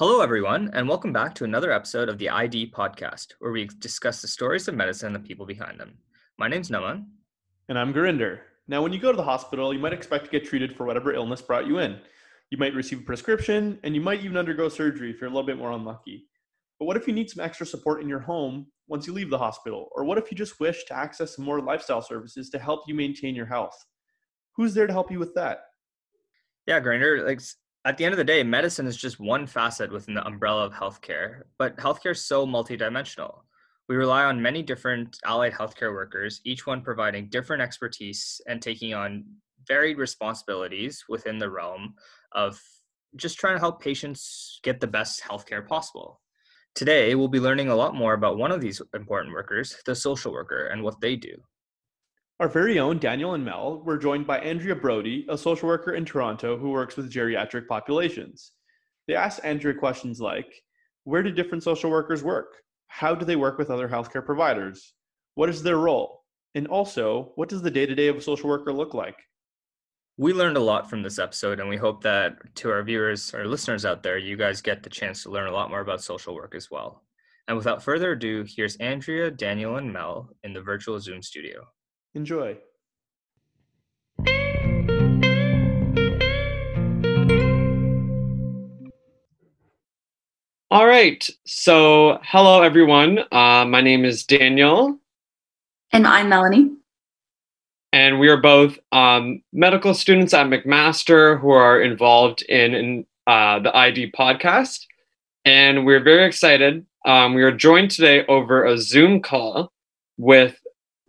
Hello, everyone, and welcome back to another episode of the ID podcast, where we discuss the stories of medicine and the people behind them. My name's Naman. And I'm Gurinder. Now, when you go to the hospital, you might expect to get treated for whatever illness brought you in. You might receive a prescription, and you might even undergo surgery if you're a little bit more unlucky. But what if you need some extra support in your home once you leave the hospital? Or what if you just wish to access some more lifestyle services to help you maintain your health? Who's there to help you with that? Yeah, Gurinder, like at the end of the day, medicine is just one facet within the umbrella of healthcare, but healthcare is so multidimensional. We rely on many different allied healthcare workers, each one providing different expertise and taking on varied responsibilities within the realm of just trying to help patients get the best healthcare possible. Today, we'll be learning a lot more about one of these important workers, the social worker, and what they do. Our very own Daniel and Mel were joined by Andrea Brodey, a social worker in Toronto who works with geriatric populations. They asked Andrea questions like Where do different social workers work? How do they work with other healthcare providers? What is their role? And also, what does the day to day of a social worker look like? We learned a lot from this episode, and we hope that to our viewers or listeners out there, you guys get the chance to learn a lot more about social work as well. And without further ado, here's Andrea, Daniel, and Mel in the virtual Zoom studio. Enjoy. All right. So, hello, everyone. Uh, my name is Daniel. And I'm Melanie. And we are both um, medical students at McMaster who are involved in, in uh, the ID podcast. And we're very excited. Um, we are joined today over a Zoom call with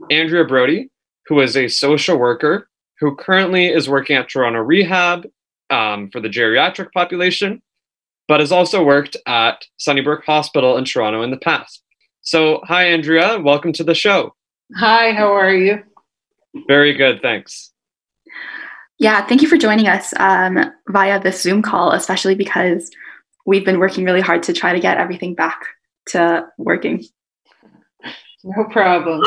Andrea Brodey, who is a social worker who currently is working at Toronto Rehab um, for the geriatric population, but has also worked at Sunnybrook Hospital in Toronto in the past. So, hi, Andrea. Welcome to the show. Hi, how are you? Very good, thanks. Yeah, thank you for joining us um, via this Zoom call, especially because we've been working really hard to try to get everything back to working. No problem.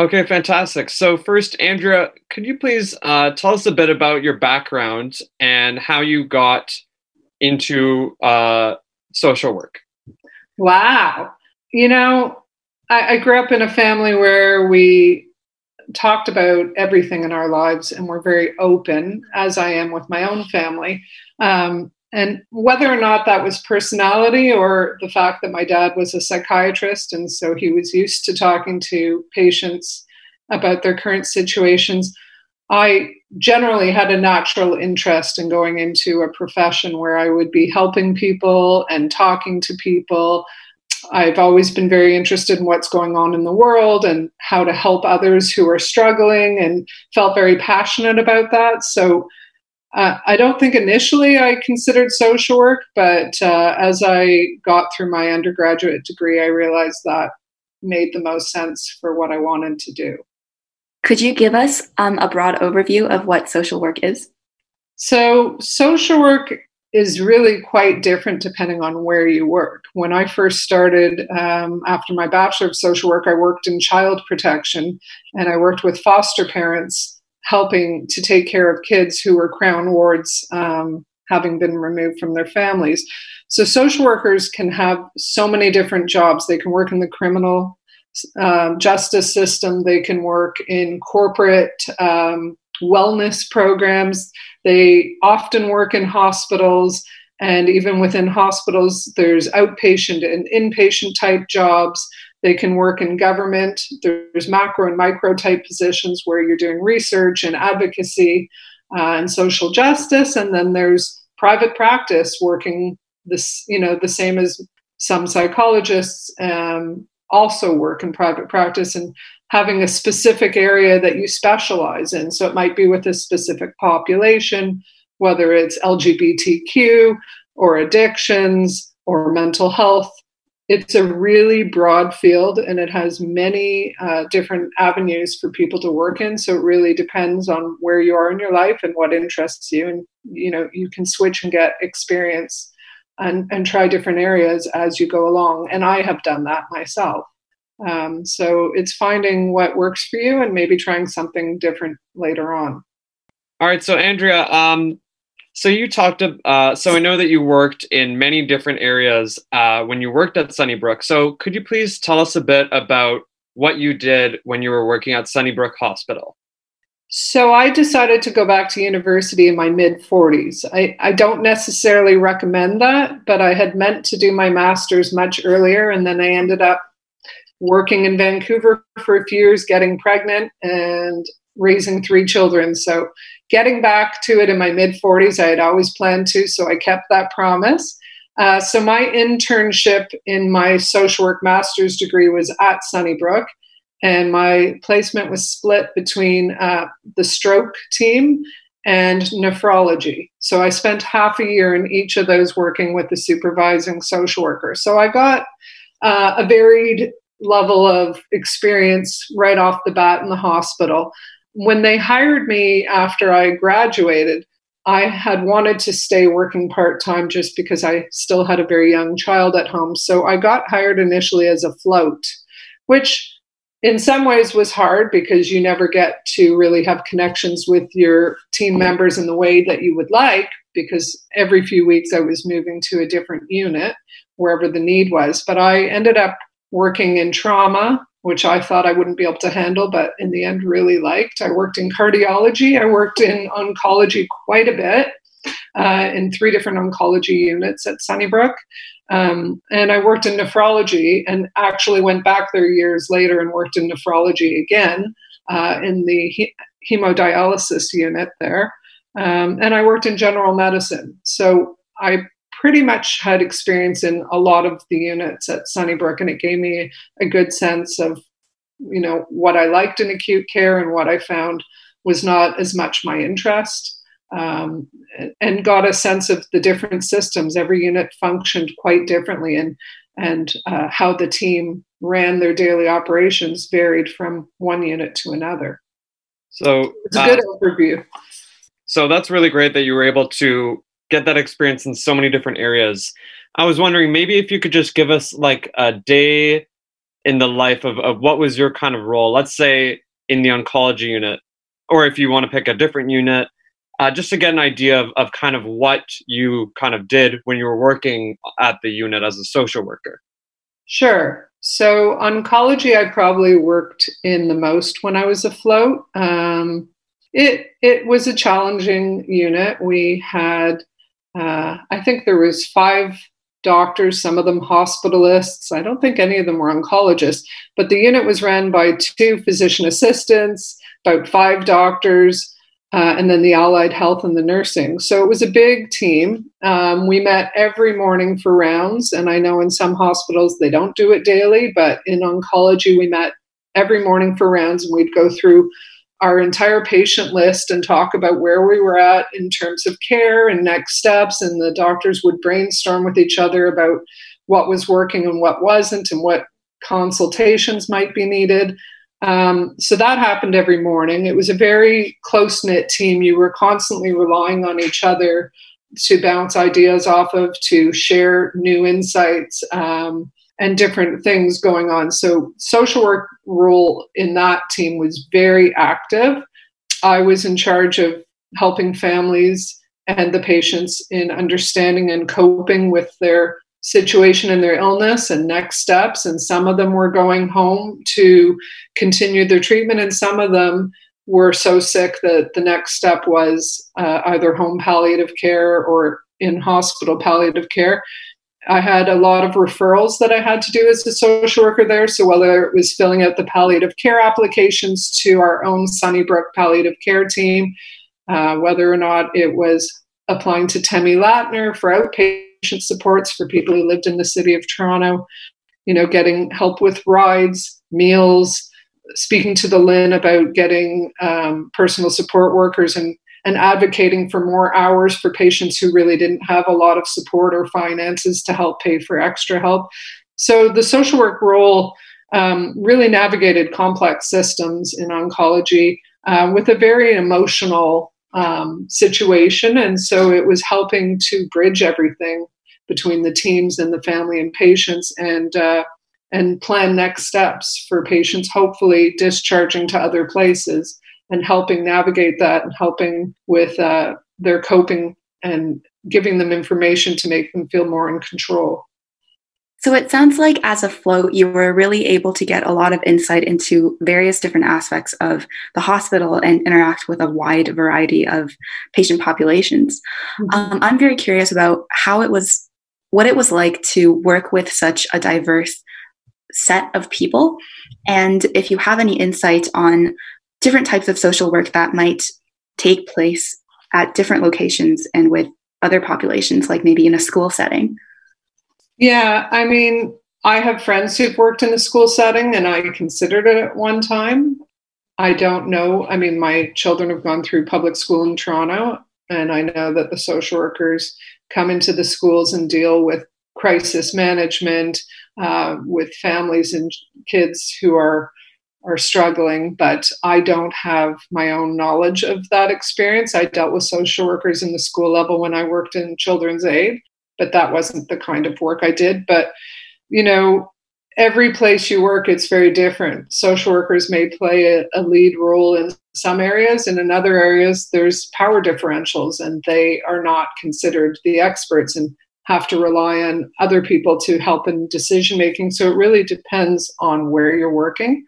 Okay, fantastic. So, first, Andrea, could you please uh, tell us a bit about your background and how you got into uh, social work? Wow. You know, I, I grew up in a family where we talked about everything in our lives and we're very open, as I am with my own family. Um, and whether or not that was personality or the fact that my dad was a psychiatrist and so he was used to talking to patients about their current situations, I generally had a natural interest in going into a profession where I would be helping people and talking to people. I've always been very interested in what's going on in the world and how to help others who are struggling and felt very passionate about that. So uh, I don't think initially I considered social work, but uh, as I got through my undergraduate degree, I realized that made the most sense for what I wanted to do. Could you give us um, a broad overview of what social work is? So, social work is really quite different depending on where you work. When I first started um, after my Bachelor of Social Work, I worked in child protection and I worked with foster parents helping to take care of kids who were crown wards um, having been removed from their families. So, social workers can have so many different jobs. They can work in the criminal um, justice system, they can work in corporate um, wellness programs, they often work in hospitals. And even within hospitals, there's outpatient and inpatient type jobs. They can work in government. There's macro and micro type positions where you're doing research and advocacy uh, and social justice. And then there's private practice working this, you know, the same as some psychologists um, also work in private practice and having a specific area that you specialize in. So it might be with a specific population, whether it's LGBTQ or addictions or mental health it's a really broad field and it has many uh, different avenues for people to work in. So it really depends on where you are in your life and what interests you. And you know you can switch and get experience and, and try different areas as you go along. And i have done that myself. Um, so it's finding what works for you and maybe trying something different later on. All right. So andrea um, So you talked. Uh, so I know that you worked in many different areas uh, when you worked at Sunnybrook. So could you please tell us a bit about what you did when you were working at Sunnybrook Hospital? So I decided to go back to university in my mid 40s. I, I don't necessarily recommend that, but I had meant to do my master's much earlier, and then I ended up working in Vancouver for a few years, getting pregnant, and raising three children. So getting back to it in my mid 40s, I had always planned to, so I kept that promise. Uh, so my internship in my social work master's degree was at Sunnybrook and my placement was split between uh, the stroke team and nephrology. So I spent half a year in each of those working with the supervising social worker. So I got uh, a varied level of experience right off the bat in the hospital. When they hired me after I graduated, I had wanted to stay working part time just because I still had a very young child at home. So I got hired initially as a float, which in some ways was hard because you never get to really have connections with your team members in the way that you would like because every few weeks I was moving to a different unit wherever the need was. But I ended up working in trauma, which I thought I wouldn't be able to handle, but in the end really liked. I worked in cardiology, I worked in oncology quite a bit. Uh, in three different oncology units at Sunnybrook. Um, and I worked in nephrology and actually went back there years later and worked in nephrology again uh, in the he- hemodialysis unit there. Um, and I worked in general medicine. So I pretty much had experience in a lot of the units at Sunnybrook, and it gave me a good sense of, you know, what I liked in acute care and what I found was not as much my interest um, and got a sense of the different systems. Every unit functioned quite differently, and and uh, how the team ran their daily operations varied from one unit to another. So it's a good uh, overview. So that's really great that you were able to get that experience in so many different areas. I was wondering maybe if you could just give us like a day in the life of, of what was your kind of role, let's say in the oncology unit, or if you want to pick a different unit, uh, just to get an idea of, of kind of what you kind of did when you were working at the unit as a social worker. Sure. So, oncology, I probably worked in the most when I was afloat. Um, it it was a challenging unit. We had, uh, I think there was five doctors, some of them hospitalists. I don't think any of them were oncologists, but the unit was ran by two physician assistants, about five doctors, uh, and then the allied health and the nursing. So it was a big team. Um, we met every morning for rounds, and I know in some hospitals they don't do it daily, but in oncology we met every morning for rounds, and we'd go through our entire patient list and talk about where we were at in terms of care and next steps, and the doctors would brainstorm with each other about what was working and what wasn't, and what consultations might be needed. Um, so that happened every morning. It was a very close knit team. You were constantly relying on each other to bounce ideas off of, to share new insights um, and different things going on. So, social work role in that team was very active. I was in charge of helping families and the patients in understanding and coping with their situation and their illness and next steps. And some of them were going home to continue their treatment, and some of them were so sick that the next step was uh, either home palliative care or in hospital palliative care. I had a lot of referrals that I had to do as a social worker there. So, whether it was filling out the palliative care applications to our own Sunnybrook palliative care team, uh, whether or not it was applying to Temmy Latner for outpatient supports for people who lived in the city of Toronto, you know, getting help with rides, meals, speaking to the LHIN about getting um, personal support workers and and advocating for more hours for patients who really didn't have a lot of support or finances to help pay for extra help. So the social work role um, really navigated complex systems in oncology uh, with a very emotional um, situation. And so it was helping to bridge everything between the teams and the family and patients and uh, and plan next steps for patients, hopefully discharging to other places and helping navigate that and helping with uh, their coping and giving them information to make them feel more in control. So it sounds like as a float, you were really able to get a lot of insight into various different aspects of the hospital and interact with a wide variety of patient populations. Mm-hmm. Um, I'm very curious about how it was, what it was like to work with such a diverse set of people, and if you have any insight on different types of social work that might take place at different locations and with other populations, like maybe in a school setting. Yeah, I mean, I have friends who've worked in a school setting and I considered it at one time. I don't know. I mean, my children have gone through public school in Toronto, and I know that the social workers come into the schools and deal with crisis management uh, with families and kids who are are struggling but i don't have my own knowledge of that experience i dealt with social workers in the school level when i worked in children's aid but that wasn't the kind of work I did. But, you know, every place you work, it's very different. Social workers may play a, a lead role in some areas, and in other areas, there's power differentials, and they are not considered the experts and have to rely on other people to help in decision making. So it really depends on where you're working.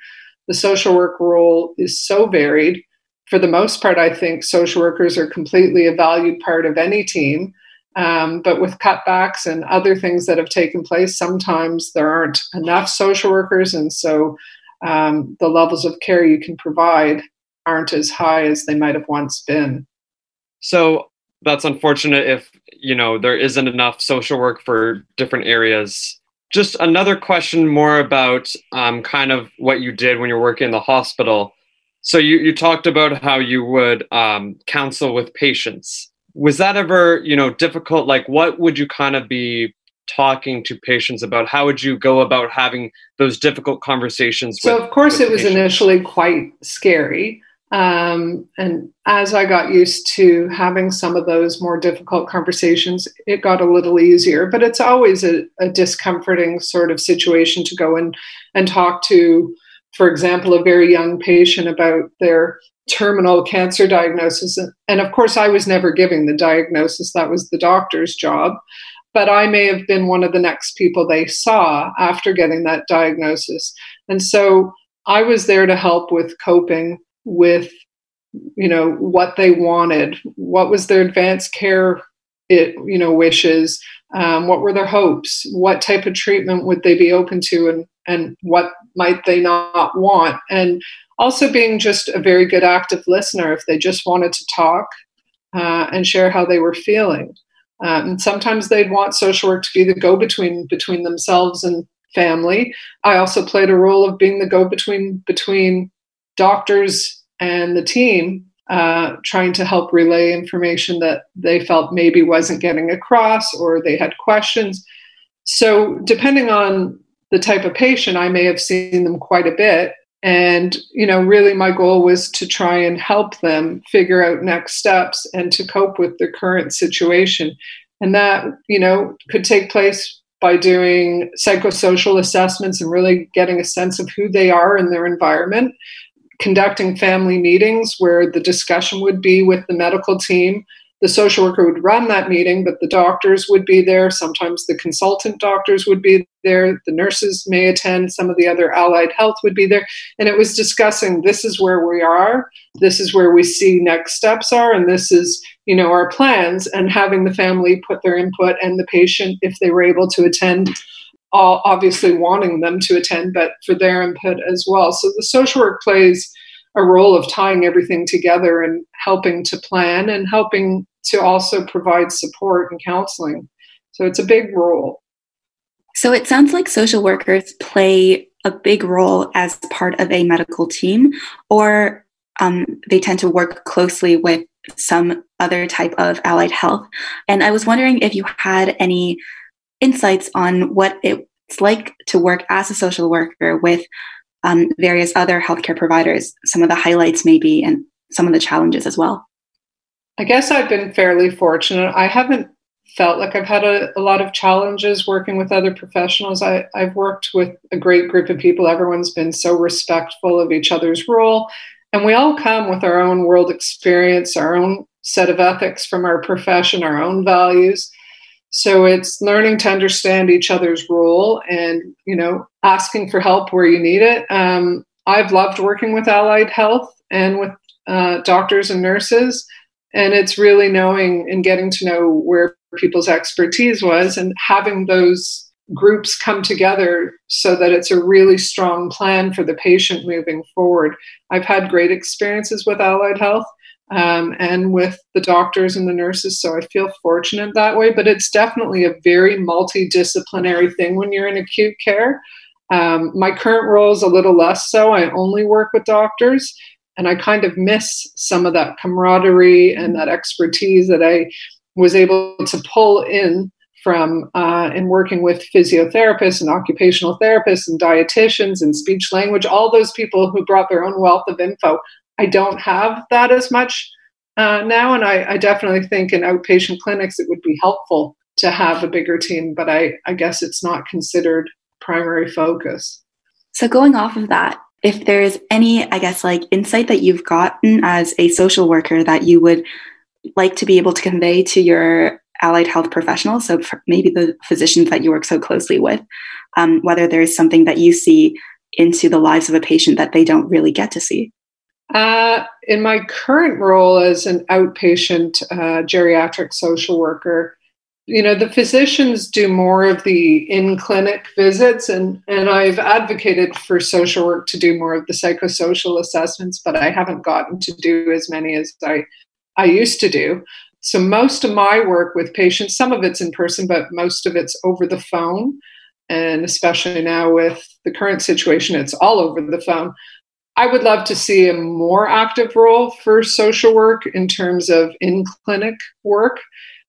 The social work role is so varied. For the most part, I think social workers are completely a valued part of any team um, but with cutbacks and other things that have taken place, sometimes there aren't enough social workers, and so um, the levels of care you can provide aren't as high as they might have once been. So that's unfortunate if you know there isn't enough social work for different areas. Just another question more about um, kind of what you did when you're working in the hospital. So you, you talked about how you would um, counsel with patients was that ever you know difficult like what would you kind of be talking to patients about how would you go about having those difficult conversations so with, of course it was patients? initially quite scary um, and as i got used to having some of those more difficult conversations it got a little easier but it's always a, a discomforting sort of situation to go in and talk to for example a very young patient about their terminal cancer diagnosis. And of course, I was never giving the diagnosis, that was the doctor's job. But I may have been one of the next people they saw after getting that diagnosis. And so I was there to help with coping with you know what they wanted what was their advanced care it you know wishes um, what were their hopes what type of treatment would they be open to and and what might they not want and also being just a very good active listener if they just wanted to talk uh, and share how they were feeling. Um, and sometimes they'd want social work to be the go-between between themselves and family. I also played a role of being the go-between between doctors and the team, uh, trying to help relay information that they felt maybe wasn't getting across or they had questions. So depending on the type of patient, I may have seen them quite a bit. And you know really my goal was to try and help them figure out next steps and to cope with the current situation. And that you know could take place by doing psychosocial assessments and really getting a sense of who they are in their environment conducting family meetings where the discussion would be with the medical team the social worker would run that meeting, but the doctors would be there. Sometimes the consultant doctors would be there. The nurses may attend. Some of the other allied health would be there. And it was discussing this is where we are, this is where we see next steps are, and this is you know our plans. And having the family put their input and the patient, if they were able to attend, all obviously wanting them to attend, but for their input as well. So the social work plays a role of tying everything together and helping to plan and helping to also provide support and counseling. So it's a big role. So it sounds like social workers play a big role as part of a medical team, or um, they tend to work closely with some other type of allied health. And I was wondering if you had any insights on what it's like to work as a social worker with um, various other healthcare providers, some of the highlights maybe, and some of the challenges as well. I guess I've been fairly fortunate. I haven't felt like I've had a, a lot of challenges working with other professionals. I, I've worked with a great group of people. Everyone's been so respectful of each other's role. And we all come with our own world experience, our own set of ethics from our profession, our own values. So it's learning to understand each other's role and, you know, asking for help where you need it. Um, I've loved working with allied health and with uh, doctors and nurses. And it's really knowing and getting to know where people's expertise was and having those groups come together so that it's a really strong plan for the patient moving forward. I've had great experiences with allied health um, and with the doctors and the nurses, so I feel fortunate that way. But it's definitely a very multidisciplinary thing when you're in acute care. Um, my current role is a little less so. I only work with doctors, and I kind of miss some of that camaraderie and that expertise that I was able to pull in from uh, in working with physiotherapists and occupational therapists and dietitians and speech language, all those people who brought their own wealth of info. I don't have that as much uh, now, and I, I, definitely think in outpatient clinics it would be helpful to have a bigger team, but I, I guess it's not considered primary focus. So, going off of that, if there's any, I guess, like insight that you've gotten as a social worker that you would like to be able to convey to your allied health professionals, so maybe the physicians that you work so closely with, um, whether there's something that you see into the lives of a patient that they don't really get to see? Uh, in my current role as an outpatient uh, geriatric social worker, you know the physicians do more of the in clinic visits and and I've advocated for social work to do more of the psychosocial assessments but I haven't gotten to do as many as I I used to do. So most of my work with patients some of it's in person but most of it's over the phone. And especially now with the current situation it's all over the phone I would love to see a more active role for social work in terms of in clinic work.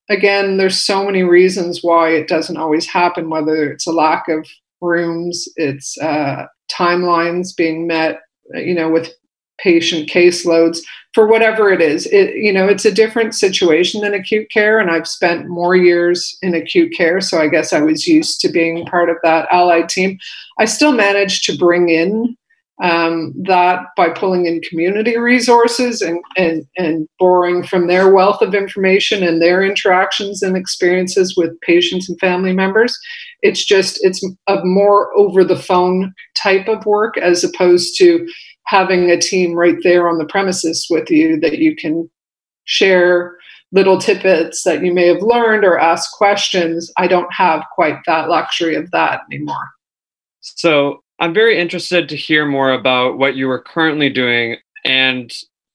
Again, there's so many reasons why it doesn't always happen, whether it's a lack of rooms, it's uh, timelines being met, you know, with patient caseloads. For whatever it is it you know it's a different situation than acute care and i've spent more years in acute care so i guess i was used to being part of that allied team. I still managed to bring in um, that by pulling in community resources and, and, and borrowing from their wealth of information and their interactions and experiences with patients and family members. It's just, it's a more over the phone type of work as opposed to having a team right there on the premises with you that you can share little tidbits that you may have learned or ask questions. I don't have quite that luxury of that anymore. So I'm very interested to hear more about what you are currently doing. And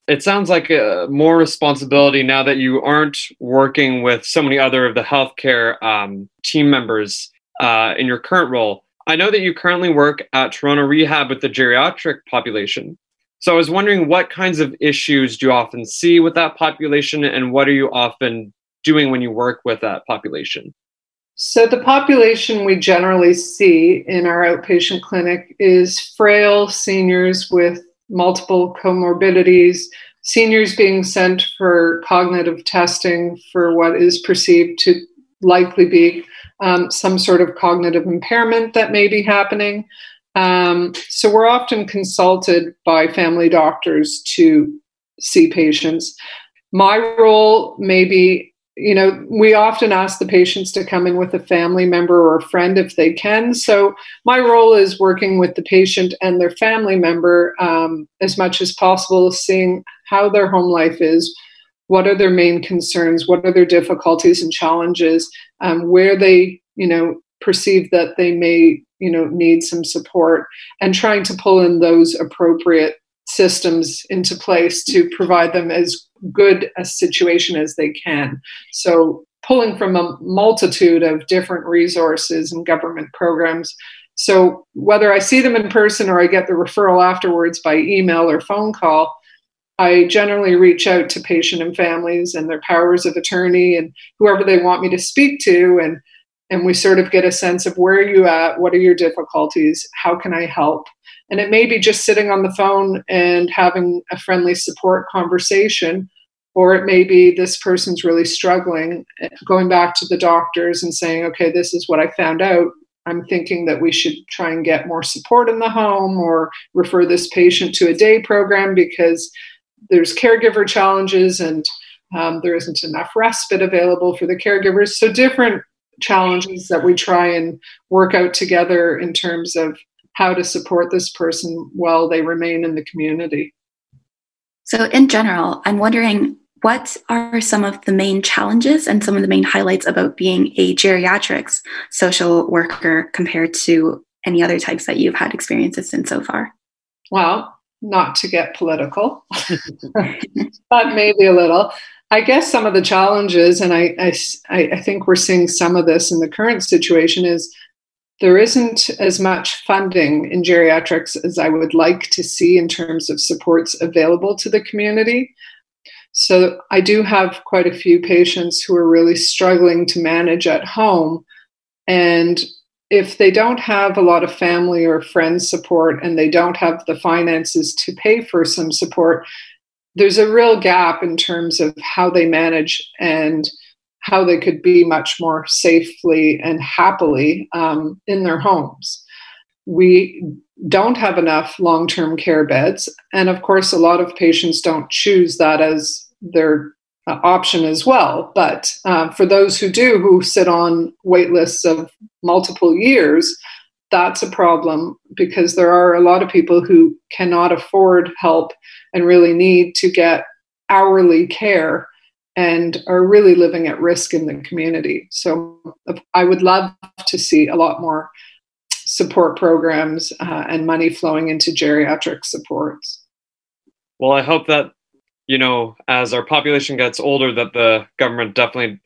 it sounds like a, more responsibility now that you aren't working with so many other of the healthcare um, team members uh, in your current role. I know that you currently work at Toronto Rehab with the geriatric population. So I was wondering what kinds of issues do you often see with that population and what are you often doing when you work with that population? So, the population we generally see in our outpatient clinic is frail seniors with multiple comorbidities, seniors being sent for cognitive testing for what is perceived to likely be um, some sort of cognitive impairment that may be happening. Um, so, we're often consulted by family doctors to see patients. My role may be you know, we often ask the patients to come in with a family member or a friend if they can. So, my role is working with the patient and their family member um, as much as possible, seeing how their home life is, what are their main concerns, what are their difficulties and challenges, um, where they, you know, perceive that they may, you know, need some support, and trying to pull in those appropriate systems into place to provide them as good a situation as they can. So, pulling from a multitude of different resources and government programs. So, whether I see them in person or I get the referral afterwards by email or phone call, I generally reach out to patient and families and their powers of attorney and whoever they want me to speak to and and we sort of get a sense of where are you at what are your difficulties how can i help and it may be just sitting on the phone and having a friendly support conversation, or it may be this person's really struggling, going back to the doctors and saying, okay, this is what I found out. I'm thinking that we should try and get more support in the home or refer this patient to a day program because there's caregiver challenges and Um, there isn't enough respite available for the caregivers. So, different challenges that we try and work out together in terms of how to support this person while they remain in the community. So, in general, I'm wondering what are some of the main challenges and some of the main highlights about being a geriatrics social worker compared to any other types that you've had experiences in so far? Well, not to get political, but maybe a little. I guess some of the challenges, and I, I, I think we're seeing some of this in the current situation, is there isn't as much funding in geriatrics as I would like to see in terms of supports available to the community. So I do have quite a few patients who are really struggling to manage at home. And if they don't have a lot of family or friends support and they don't have the finances to pay for some support, there's a real gap in terms of how they manage and how they could be much more safely and happily um, in their homes. We don't have enough long term care beds. And of course, a lot of patients don't choose that as their uh, option as well. But uh, for those who do, who sit on wait lists of multiple years, that's a problem because there are a lot of people who cannot afford help and really need to get hourly care and are really living at risk in the community. So I would love to see a lot more support programs uh, and money flowing into geriatric supports. Well, I hope that you know as our population gets older, that the government definitely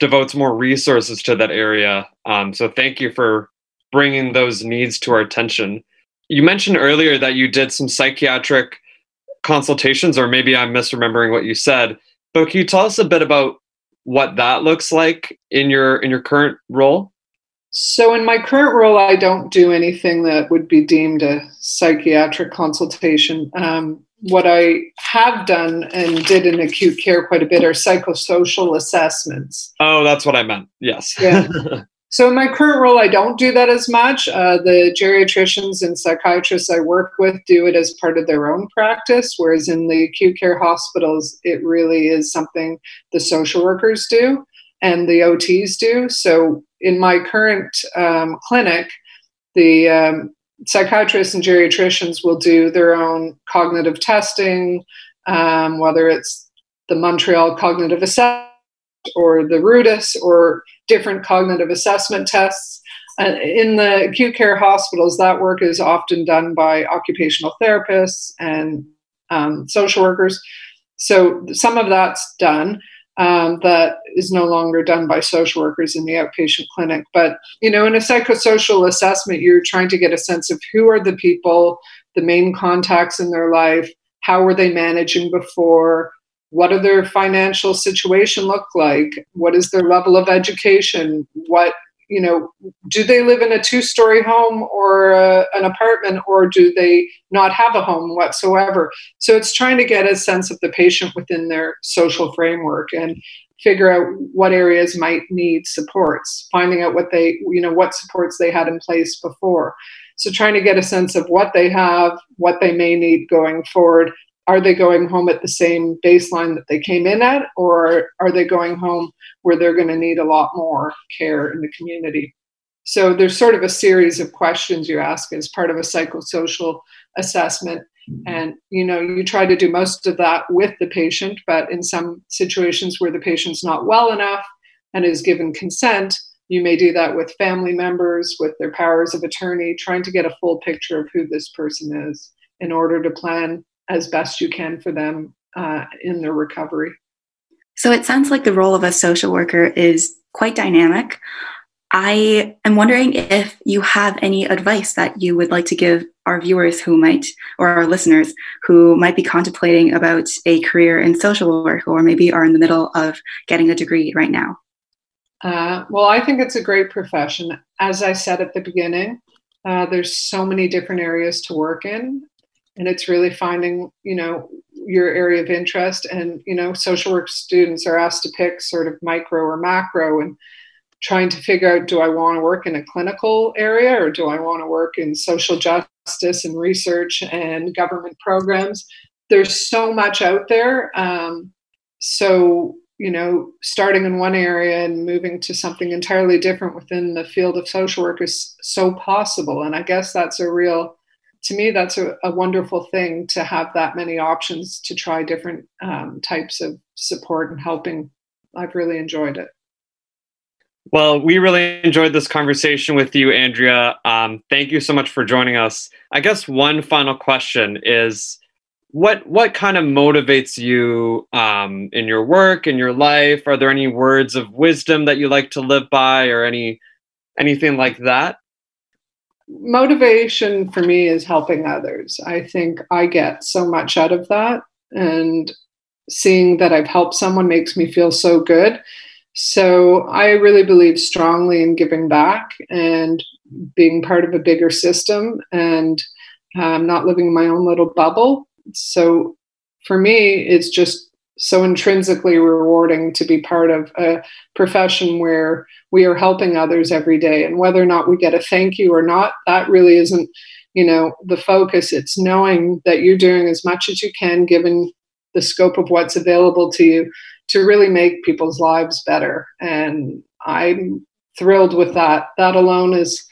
devotes more resources to that area. Um, so thank you for bringing those needs to our attention. You mentioned earlier that you did some psychiatric consultations, or maybe I'm misremembering what you said. But can you tell us a bit about what that looks like in your in your current role? So, in my current role, I don't do anything that would be deemed a psychiatric consultation. Um, what I have done and did in acute care quite a bit are psychosocial assessments. Oh, that's what I meant. Yes. Yeah. so, in my current role, I don't do that as much. Uh, the geriatricians and psychiatrists I work with do it as part of their own practice, whereas in the acute care hospitals, it really is something the social workers do and the OTs do. So, in my current um, clinic, the um, psychiatrists and geriatricians will do their own cognitive testing, um, whether it's the Montreal Cognitive Assessment or the RUDAS or different cognitive assessment tests. In the acute care hospitals, that work is often done by occupational therapists and um, social workers. So some of that's done um, that is no longer done by social workers in the outpatient clinic. But you know, in a psychosocial assessment, you're trying to get a sense of who are the people, the main contacts in their life, how were they managing before, what do their financial situation look like, what is their level of education, what you know, do they live in a two story home or uh, an apartment, or do they not have a home whatsoever? So it's trying to get a sense of the patient within their social framework and figure out what areas might need supports, finding out what they, you know, what supports they had in place before. So trying to get a sense of what they have, what they may need going forward, are they going home at the same baseline that they came in at, or are they going home where they're going to need a lot more care in the community? So there's sort of a series of questions you ask as part of a psychosocial assessment. Mm-hmm. And you know, you try to do most of that with the patient, but in some situations where the patient's not well enough and is given consent, you may do that with family members, with their powers of attorney, trying to get a full picture of who this person is in order to plan as best you can for them uh, in their recovery. So it sounds like the role of a social worker is quite dynamic. I am wondering if you have any advice that you would like to give our viewers who might, or our listeners who might be contemplating about a career in social work or maybe are in the middle of getting a degree right now. Uh, well, I think it's a great profession. As I said at the beginning, uh, there's so many different areas to work in and it's really finding you know your area of interest. And you know social work students are asked to pick sort of micro or macro and trying to figure out do i want to work in a clinical area or do i want to work in social justice and research and government programs? There's so much out there. Um, so you know, starting in one area and moving to something entirely different within the field of social work is so possible. And I guess that's a real, to me, that's a, a wonderful thing to have that many options to try different um, types of support and helping. I've really enjoyed it. Well, we really enjoyed this conversation with you, Andrea. Um, thank you so much for joining us. I guess one final question is what what kind of motivates you um, in your work in your life are there any words of wisdom that you like to live by or any anything like that motivation for me is helping others. I think i get so much out of that and seeing that i've helped someone makes me feel so good. So i really believe strongly in giving back and being part of a bigger system and um, not living in my own little bubble. So for me, it's just so intrinsically rewarding to be part of a profession where we are helping others every day. And whether or not we get a thank you or not, that really isn't, you know, the focus. It's knowing that you're doing as much as you can given the scope of what's available to you to really make people's lives better. And I'm thrilled with that. That alone is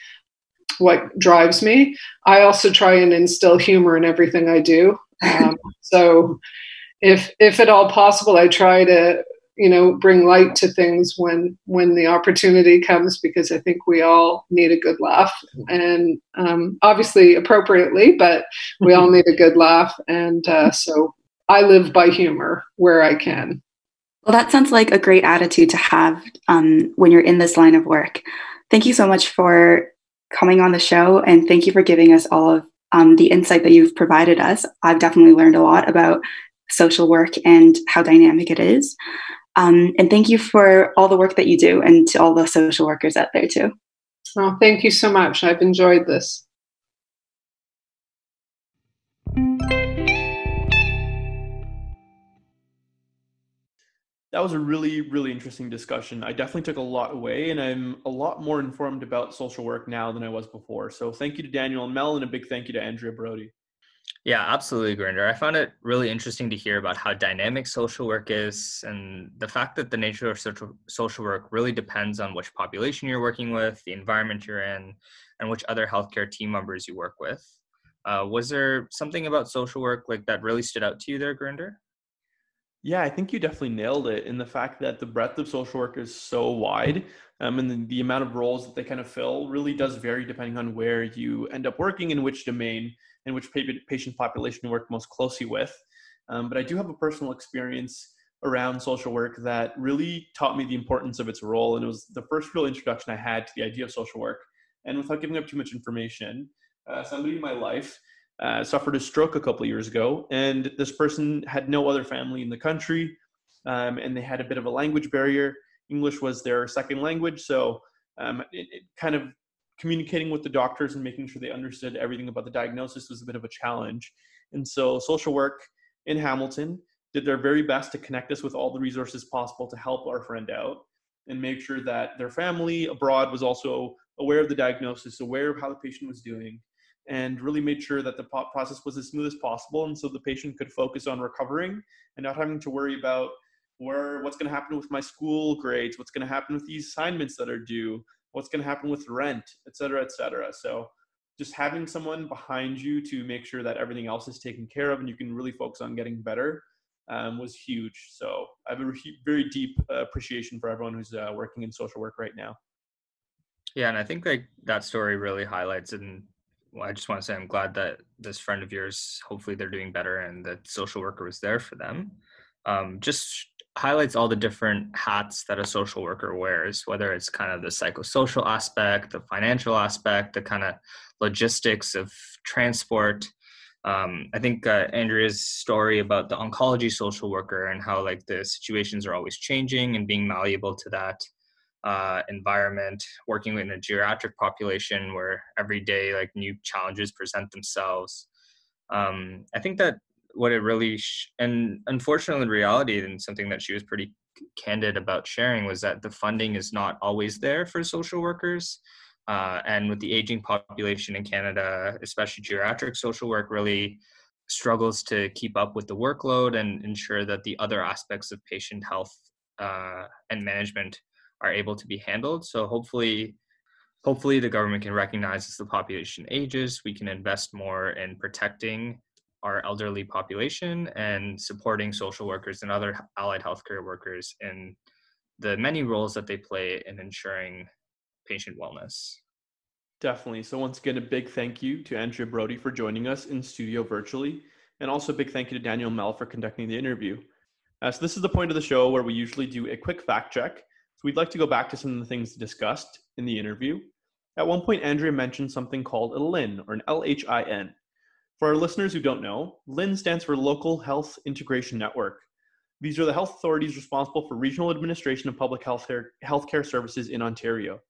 what drives me. I also try and instill humor in everything I do. Um, so, if if at all possible, I try to you know bring light to things when when the opportunity comes because I think we all need a good laugh and um, obviously appropriately, but we all need a good laugh, and uh, so I live by humor where I can. Well, that sounds like a great attitude to have um, when you're in this line of work. Thank you so much for coming on the show, and thank you for giving us all of um, the insight that you've provided us. I've definitely learned a lot about social work and how dynamic it is. Um, and thank you for all the work that you do and to all the social workers out there too. Oh, thank you so much. I've enjoyed this. that was a really really interesting discussion i definitely took a lot away and i'm a lot more informed about social work now than i was before so thank you to daniel and mel and a big thank you to andrea brodey yeah absolutely Gurinder i found it really interesting to hear about how dynamic social work is and the fact that the nature of social, social work really depends on which population you're working with the environment you're in and which other healthcare team members you work with. Uh, was there something about social work like that really stood out to you there Gurinder yeah, I think you definitely nailed it in the fact that the breadth of social work is so wide. Um, and the, the amount of roles that they kind of fill really does vary depending on where you end up working in which domain and which patient population you work most closely with. Um, but I do have a personal experience around social work that really taught me the importance of its role. And it was the first real introduction I had to the idea of social work. And without giving up too much information, uh, somebody in my life uh, suffered a stroke a couple years ago, and this person had no other family in the country, um, and they had a bit of a language barrier. English was their second language, so um, it, it kind of communicating with the doctors and making sure they understood everything about the diagnosis was a bit of a challenge. And so, social work in Hamilton did their very best to connect us with all the resources possible to help our friend out and make sure that their family abroad was also aware of the diagnosis, aware of how the patient was doing, and really made sure that the process was as smooth as possible and so the patient could focus on recovering and not having to worry about where what's going to happen with my school grades what's going to happen with these assignments that are due what's going to happen with rent et cetera et cetera. So just having someone behind you to make sure that everything else is taken care of and you can really focus on getting better um, was huge. So i have a very deep uh, appreciation for everyone who's uh, working in social work right now. Yeah and i think like that story really highlights and I just want to say I'm glad that this friend of yours, hopefully they're doing better and that social worker was there for them. Um, just highlights all the different hats that a social worker wears, whether it's kind of the psychosocial aspect, the financial aspect, the kind of logistics of transport. Um, I think uh, Andrea's story about the oncology social worker and how like the situations are always changing and being malleable to that uh, environment, working in a geriatric population where every day like new challenges present themselves. Um, I think that what it really sh- and unfortunately, reality and something that she was pretty candid about sharing was that the funding is not always there for social workers. Uh, and with the aging population in Canada, especially geriatric social work, really struggles to keep up with the workload and ensure that the other aspects of patient health uh, and management are able to be handled. So hopefully, hopefully the government can recognize as the population ages, we can invest more in protecting our elderly population and supporting social workers and other allied healthcare workers in the many roles that they play in ensuring patient wellness. Definitely. So once again, a big thank you to Andrea Brodey for joining us in studio virtually, and also a big thank you to Daniel Mell for conducting the interview. Uh, so this is the point of the show where we usually do a quick fact check. So we'd like to go back to some of the things discussed in the interview. At one point, Andrea mentioned something called a LHIN or an LHIN. For our listeners who don't know, LHIN stands for Local Health Integration Network. These are the health authorities responsible for regional administration of public health care, healthcare services in Ontario.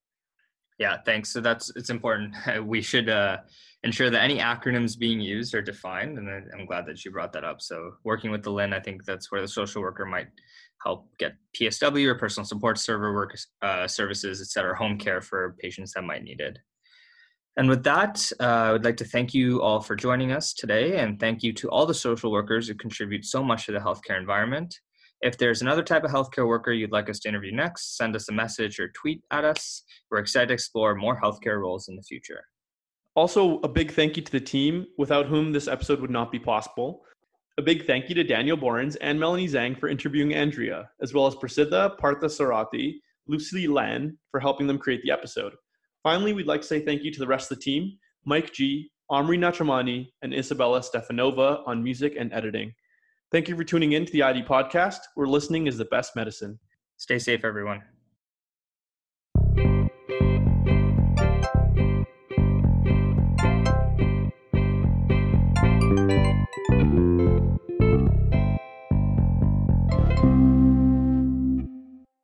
Yeah, thanks. So that's it's important. We should uh, ensure that any acronyms being used are defined, and I'm glad that you brought that up. So working with the LHIN, I think that's where the social worker might help get PSW or personal support server work uh, services, et cetera, home care for patients that might need it. And with that, uh, I would like to thank you all for joining us today, and thank you to all the social workers who contribute so much to the healthcare environment. If there's another type of healthcare worker you'd like us to interview next, send us a message or tweet at us. We're excited to explore more healthcare roles in the future. Also, a big thank you to the team, without whom this episode would not be possible. A big thank you to Daniel Borins and Melanie Zhang for interviewing Andrea, as well as Prasiddha Parthasarathy, Lucy Lan for helping them create the episode. Finally, we'd like to say thank you to the rest of the team Mike G, Omri Nachamani, and Isabella Stefanova on music and editing. Thank you for tuning in to the ID podcast, where listening is the best medicine. Stay safe, everyone.